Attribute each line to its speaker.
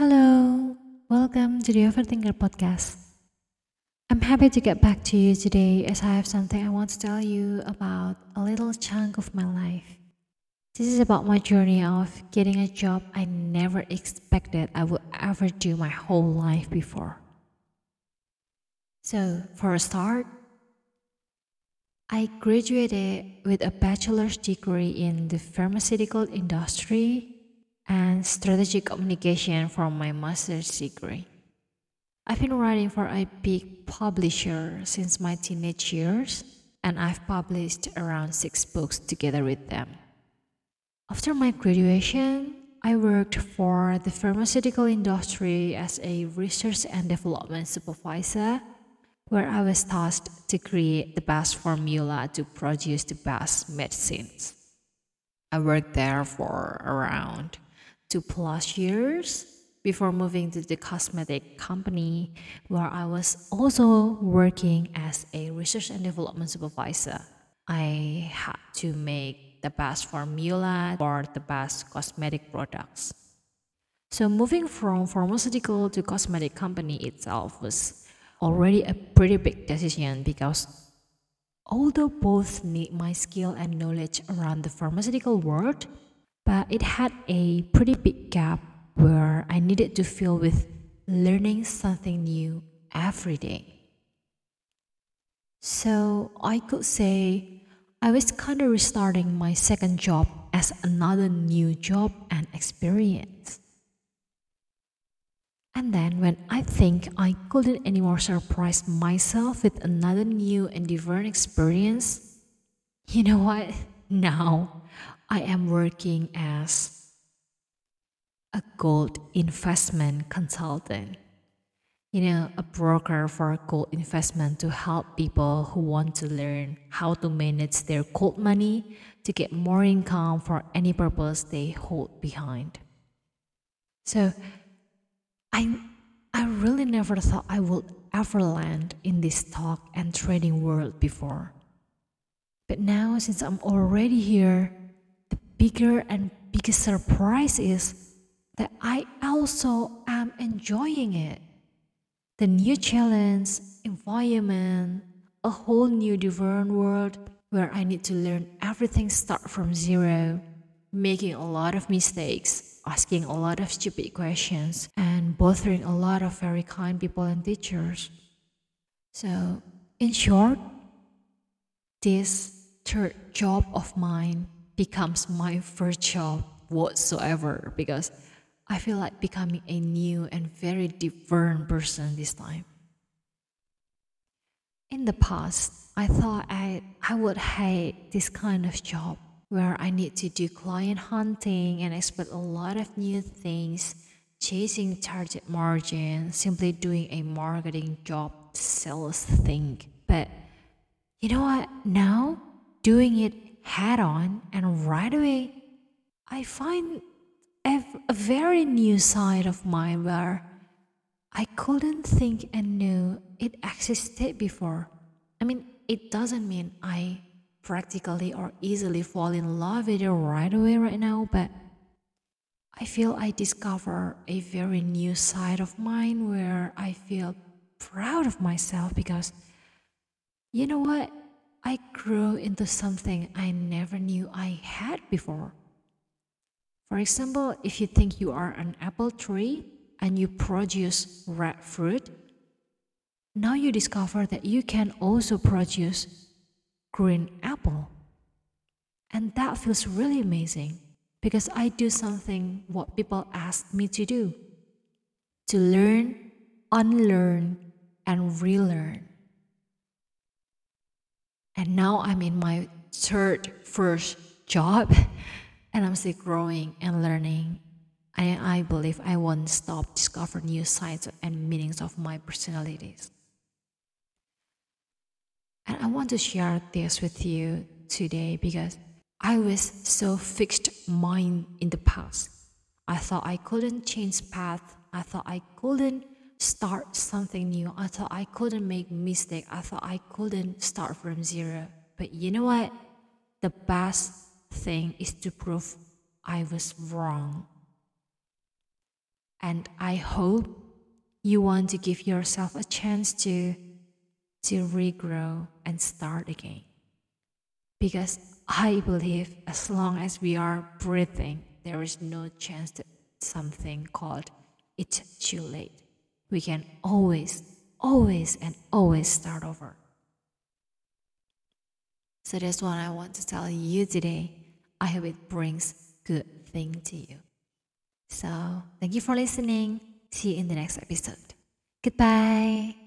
Speaker 1: Hello, welcome to the Overthinker podcast. I'm happy to get back to you today as I have something I want to tell you about a little chunk of my life. This is about my journey of getting a job I never expected I would ever do my whole life before. So, for a start, I graduated with a bachelor's degree in the pharmaceutical industry and strategic communication from my master's degree. I've been writing for a big publisher since my teenage years, and I've published around six books together with them. After my graduation, I worked for the pharmaceutical industry as a research and development supervisor, where I was tasked to create the best formula to produce the best medicines. I worked there for around two plus years before moving to the cosmetic company where I was also working as a research and development supervisor. I had to make the best formula for the best cosmetic products. So moving from pharmaceutical to cosmetic company itself was already a pretty big decision because although both need my skill and knowledge around the pharmaceutical world, but it had a pretty big gap where I needed to fill with learning something new every day. So I could say I was kind of restarting my second job as another new job and experience. And then when I think I couldn't anymore surprise myself with another new and different experience, you know what? Now I am working as a gold investment consultant. You know, a broker for gold investment to help people who want to learn how to manage their gold money to get more income for any purpose they hold behind. So, I I really never thought I would ever land in this stock and trading world before. But now, since I'm already here, bigger and biggest surprise is that I also am enjoying it. The new challenge, environment, a whole new different world where I need to learn everything start from zero, making a lot of mistakes, asking a lot of stupid questions, and bothering a lot of very kind people and teachers. So, in short, this third job of mine becomes my first job whatsoever because I feel like becoming a new and very different person this time. In the past, I thought I, I would hate this kind of job where I need to do client hunting and expect a lot of new things, chasing target margin, simply doing a marketing job sales thing. But you know what? Now, doing it head on and right away, I find a, a very new side of mine where I couldn't think and knew it existed before. I mean, it doesn't mean I practically or easily fall in love with it right away right now, but I feel I discover a very new side of mine where I feel proud of myself because you know what? I grew into something I never knew I had before. For example, if you think you are an apple tree and you produce red fruit, now you discover that you can also produce green apple. And that feels really amazing because I do something what people ask me to do to learn, unlearn, and relearn. And now I'm in my third first job and I'm still growing and learning. And I believe I won't stop discovering new sides and meanings of my personalities. And I want to share this with you today because I was so fixed mind in the past. I thought I couldn't change path. I thought I couldn't start something new. I thought I couldn't make mistake. I thought I couldn't start from zero. But you know what? The best thing is to prove I was wrong. And I hope you want to give yourself a chance to to regrow and start again. Because I believe as long as we are breathing, there is no chance that something called it's too late. We can always, always, and always start over. So that's what I want to tell you today. I hope it brings good thing to you. So thank you for listening. See you in the next episode. Goodbye.